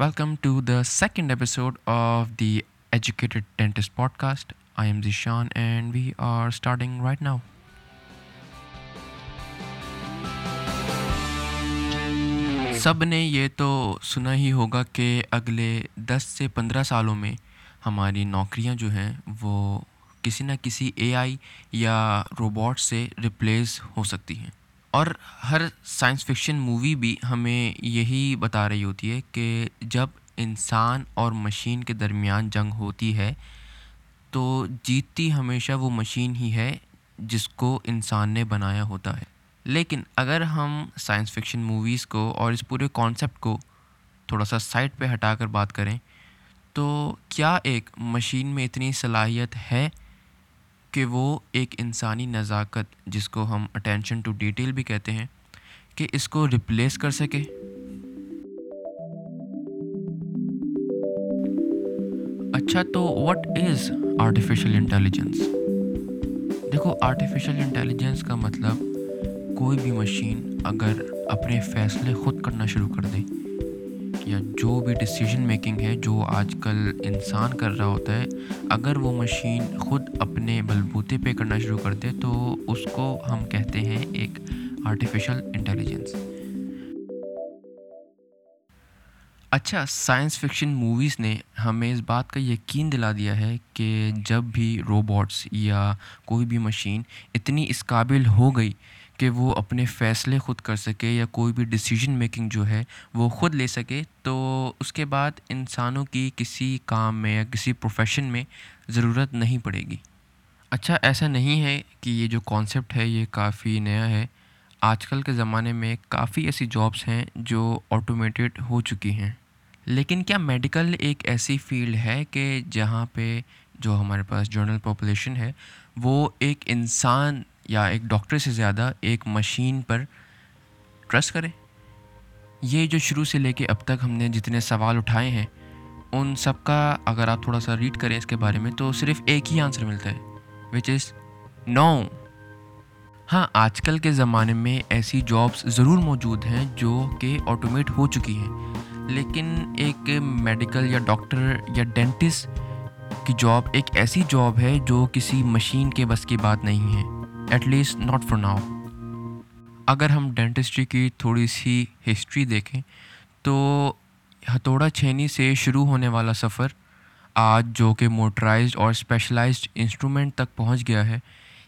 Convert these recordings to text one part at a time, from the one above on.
Welcome to the second episode of the Educated podcast I am Zishan and we are starting right now سب نے یہ تو سنا ہی ہوگا کہ اگلے دس سے پندرہ سالوں میں ہماری نوکریاں جو ہیں وہ کسی نہ کسی اے آئی یا روبوٹ سے ریپلیس ہو سکتی ہیں اور ہر سائنس فکشن مووی بھی ہمیں یہی بتا رہی ہوتی ہے کہ جب انسان اور مشین کے درمیان جنگ ہوتی ہے، تو جیتتی ہمیشہ وہ مشین ہی ہے جس کو انسان نے بنایا ہوتا ہے۔ لیکن اگر ہم سائنس فکشن موویز کو اور اس پورے کانسیپٹ کو تھوڑا سا سائٹ پہ ہٹا کر بات کریں، تو کیا ایک مشین میں اتنی صلاحیت ہے؟ کہ وہ ایک انسانی نزاکت، جس کو ہم اٹینشن ٹو ڈیٹیل بھی کہتے ہیں، کہ اس کو ریپلیس کر سکے۔ اچھا تو واٹ از آرٹیفیشیل انٹیلیجنس دیکھو آرٹیفیشیل انٹیلیجنس کا مطلب کوئی بھی مشین اگر اپنے فیصلے خود کرنا شروع کر دے یا جو بھی ڈیسیجن میکنگ ہے جو آج کل انسان کر رہا ہوتا ہے، اگر وہ مشین خود اپنے بلبوتے پہ کرنا شروع کر دے تو اس کو ہم کہتے ہیں ایک آرٹیفیشل انٹیلیجنس اچھا سائنس فکشن موویز نے ہمیں اس بات کا یقین دلا دیا ہے کہ جب بھی روبوٹس یا کوئی بھی مشین اتنی اس قابل ہو گئی کہ وہ اپنے فیصلے خود کر سکے یا کوئی بھی ڈسیزن میکنگ جو ہے وہ خود لے سکے، تو اس کے بعد انسانوں کی کسی کام میں یا کسی پروفیشن میں ضرورت نہیں پڑے گی۔ اچھا ایسا نہیں ہے کہ یہ جو کانسیپٹ ہے یہ کافی نیا ہے۔ آج کل کے زمانے میں کافی ایسی جابس ہیں جو آٹومیٹڈ ہو چکی ہیں۔ لیکن کیا میڈیکل ایک ایسی فیلڈ ہے کہ جہاں پہ جو ہمارے پاس جنرل پاپولیشن ہے وہ ایک انسان یا ایک ڈاکٹر سے زیادہ ایک مشین پر ٹرسٹ کریں؟ یہ جو شروع سے لے کے اب تک ہم نے جتنے سوال اٹھائے ہیں، ان سب کا اگر آپ تھوڑا سا ریڈ کریں اس کے بارے میں تو صرف ایک ہی آنسر ملتا ہے وچ از نو ہاں آج کل کے زمانے میں ایسی جابس ضرور موجود ہیں جو کہ آٹومیٹ ہو چکی ہیں، لیکن ایک میڈیکل یا ڈاکٹر یا ڈینٹسٹ کی جاب ایک ایسی جاب ہے جو کسی مشین کے بس کی بات نہیں ہے۔ At least not for now اگر ہم ڈینٹسٹری کی تھوڑی سی ہسٹری دیکھیں تو ہتھوڑا چھینی سے شروع ہونے والا سفر آج جو کہ موٹرائزڈ اور اسپیشلائزڈ انسٹرومنٹ تک پہنچ گیا ہے،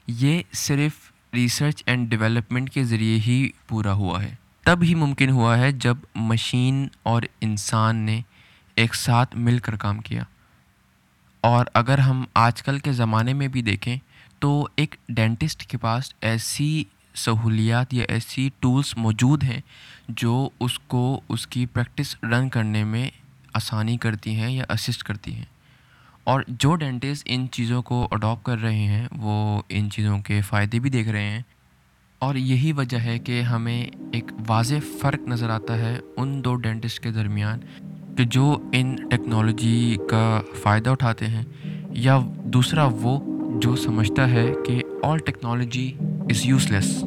یہ صرف ریسرچ اینڈ ڈیولپمنٹ کے ذریعے ہی پورا ہوا ہے۔ تب ہی ممکن ہوا ہے جب مشین اور انسان نے ایک ساتھ مل کر کام کیا۔ اور اگر ہم آج کل کے زمانے میں بھی دیکھیں تو ایک ڈینٹسٹ کے پاس ایسی سہولیات یا ایسی ٹولس موجود ہیں جو اس کو اس کی پریکٹس رن کرنے میں آسانی کرتی ہیں یا اسسٹ کرتی ہیں۔ اور جو ڈینٹسٹ ان چیزوں کو اڈاپ کر رہے ہیں، وہ ان چیزوں کے فائدے بھی دیکھ رہے ہیں۔ اور یہی وجہ ہے کہ ہمیں ایک واضح فرق نظر آتا ہے ان دو ڈینٹسٹ کے درمیان کہ جو ان ٹیکنالوجی کا فائدہ اٹھاتے ہیں یا دوسرا وہ جو سمجھتا ہے کہ آل ٹیکنالوجی از یوز لیس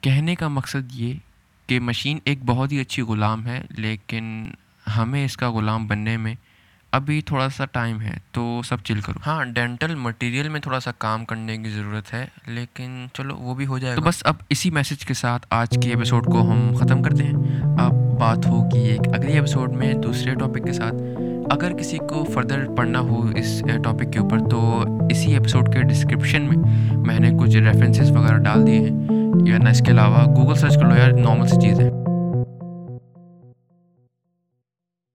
کہنے کا مقصد یہ کہ مشین ایک بہت ہی اچھی غلام ہے لیکن ہمیں اس کا غلام بننے میں ابھی تھوڑا سا ٹائم ہے تو سب چل کرو۔ ہاں ڈینٹل مٹیریل میں تھوڑا سا کام کرنے کی ضرورت ہے لیکن چلو وہ بھی ہو جائے تو بس اب اسی میسج کے ساتھ آج کے ایپیسوڈ کو ہم ختم کرتے ہیں۔ اب بات ہوگی ایک اگلی ایپیسوڈ میں دوسرے ٹاپک کے ساتھ۔ اگر کسی کو فردر پڑھنا ہو اس uh, ٹاپک کے اوپر، تو اسی ایپیسوڈ کے ڈسکرپشن میں میں نے کچھ ریفرنسز وغیرہ ڈال دیے ہیں۔ یا نہ اس کے علاوہ گوگل سرچ کر لو یار نارمل سی چیز ہے۔